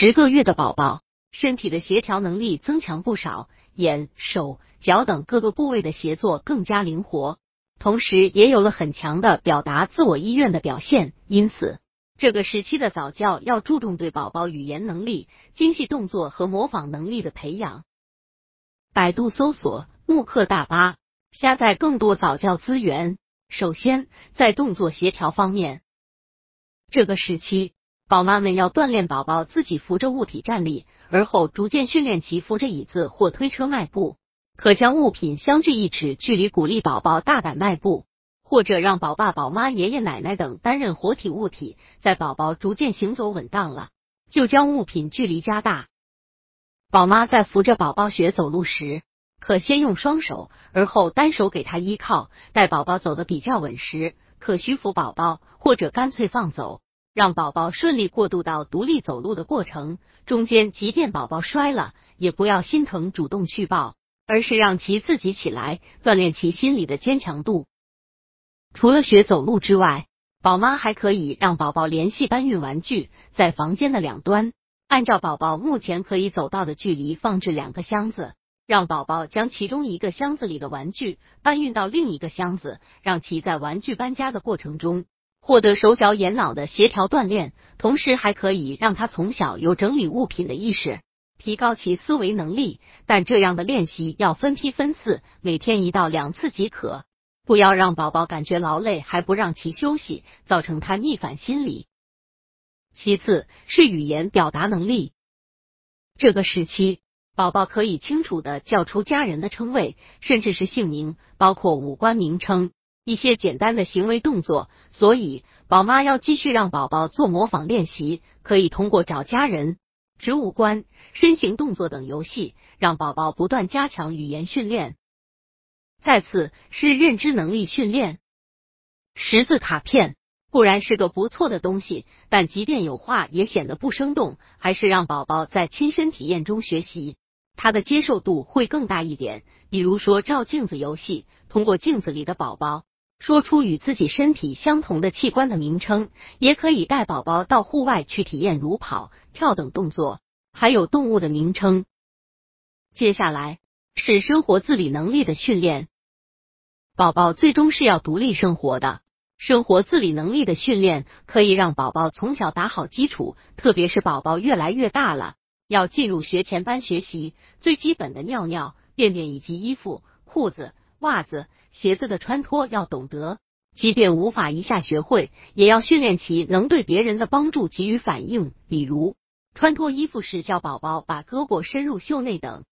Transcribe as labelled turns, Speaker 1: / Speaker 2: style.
Speaker 1: 十个月的宝宝，身体的协调能力增强不少，眼、手、脚等各个部位的协作更加灵活，同时也有了很强的表达自我意愿的表现。因此，这个时期的早教要注重对宝宝语言能力、精细动作和模仿能力的培养。百度搜索慕课大巴，下载更多早教资源。首先，在动作协调方面，这个时期，宝妈们要锻炼宝宝自己扶着物体站立，而后逐渐训练其扶着椅子或推车迈步。可将物品相距一尺距离，鼓励宝宝大胆迈步，或者让宝爸、宝妈、爷爷奶奶等担任活体物体，在宝宝逐渐行走稳当了，就将物品距离加大。宝妈在扶着宝宝学走路时，可先用双手，而后单手给他依靠。待宝宝走得比较稳时，可虚扶宝宝，或者干脆放走，让宝宝顺利过渡到独立走路的过程。中间即便宝宝摔了，也不要心疼，主动去抱，而是让其自己起来，锻炼其心理的坚强度。除了学走路之外，宝妈还可以让宝宝联系搬运玩具，在房间的两端。按照宝宝目前可以走到的距离放置两个箱子，让宝宝将其中一个箱子里的玩具搬运到另一个箱子，让其在玩具搬家的过程中获得手脚眼脑的协调锻炼，同时还可以让他从小有整理物品的意识，提高其思维能力。但这样的练习要分批分次，每天一到两次即可，不要让宝宝感觉劳累还不让其休息，造成他逆反心理。其次是语言表达能力。这个时期，宝宝可以清楚的叫出家人的称谓，甚至是姓名，包括五官名称，一些简单的行为动作。所以，宝妈要继续让宝宝做模仿练习，可以通过找家人、指五官、身形动作等游戏，让宝宝不断加强语言训练。再次是认知能力训练，识字卡片。固然是个不错的东西，但即便有画也显得不生动，还是让宝宝在亲身体验中学习，他的接受度会更大一点。比如说照镜子游戏，通过镜子里的宝宝说出与自己身体相同的器官的名称，也可以带宝宝到户外去体验如跑、跳等动作，还有动物的名称。接下来是生活自理能力的训练，宝宝最终是要独立生活的。生活自理能力的训练可以让宝宝从小打好基础，特别是宝宝越来越大了，要进入学前班学习最基本的尿尿、便便以及衣服、裤子、袜子、鞋子的穿脱要懂得。即便无法一下学会，也要训练其能对别人的帮助给予反应，比如穿脱衣服时叫宝宝把胳膊伸入袖内等。